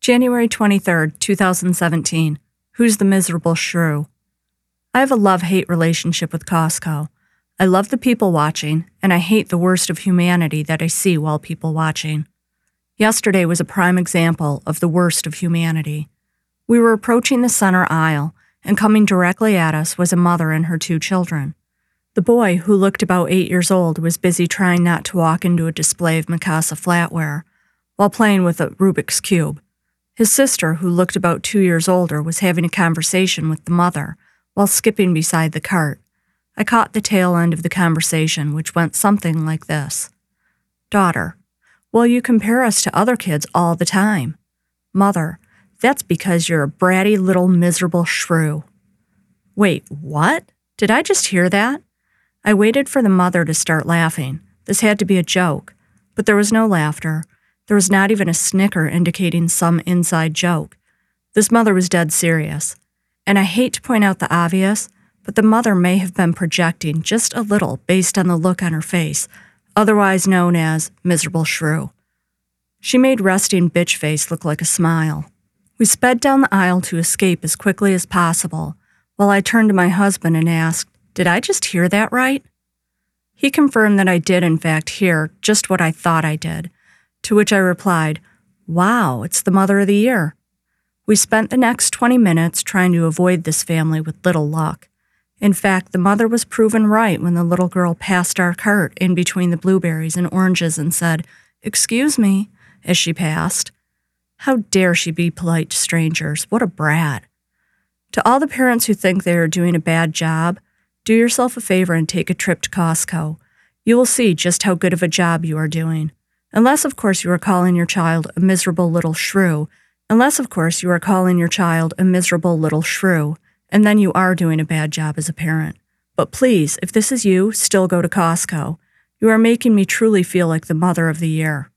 January 23rd, 2017. Who's the miserable shrew? I have a love hate relationship with Costco. I love the people watching, and I hate the worst of humanity that I see while people watching. Yesterday was a prime example of the worst of humanity. We were approaching the center aisle, and coming directly at us was a mother and her two children. The boy, who looked about eight years old, was busy trying not to walk into a display of Mikasa flatware while playing with a Rubik's Cube. His sister, who looked about two years older, was having a conversation with the mother while skipping beside the cart. I caught the tail end of the conversation, which went something like this Daughter, well, you compare us to other kids all the time. Mother, that's because you're a bratty little miserable shrew. Wait, what? Did I just hear that? I waited for the mother to start laughing. This had to be a joke. But there was no laughter. There was not even a snicker indicating some inside joke. This mother was dead serious. And I hate to point out the obvious, but the mother may have been projecting just a little based on the look on her face, otherwise known as miserable shrew. She made resting bitch face look like a smile. We sped down the aisle to escape as quickly as possible, while I turned to my husband and asked, Did I just hear that right? He confirmed that I did, in fact, hear just what I thought I did, to which I replied, Wow, it's the mother of the year. We spent the next 20 minutes trying to avoid this family with little luck. In fact, the mother was proven right when the little girl passed our cart in between the blueberries and oranges and said, Excuse me, as she passed. How dare she be polite to strangers? What a brat. To all the parents who think they are doing a bad job, do yourself a favor and take a trip to Costco. You will see just how good of a job you are doing. Unless, of course, you are calling your child a miserable little shrew. Unless, of course, you are calling your child a miserable little shrew and then you are doing a bad job as a parent. But please, if this is you, still go to Costco. You are making me truly feel like the mother of the year.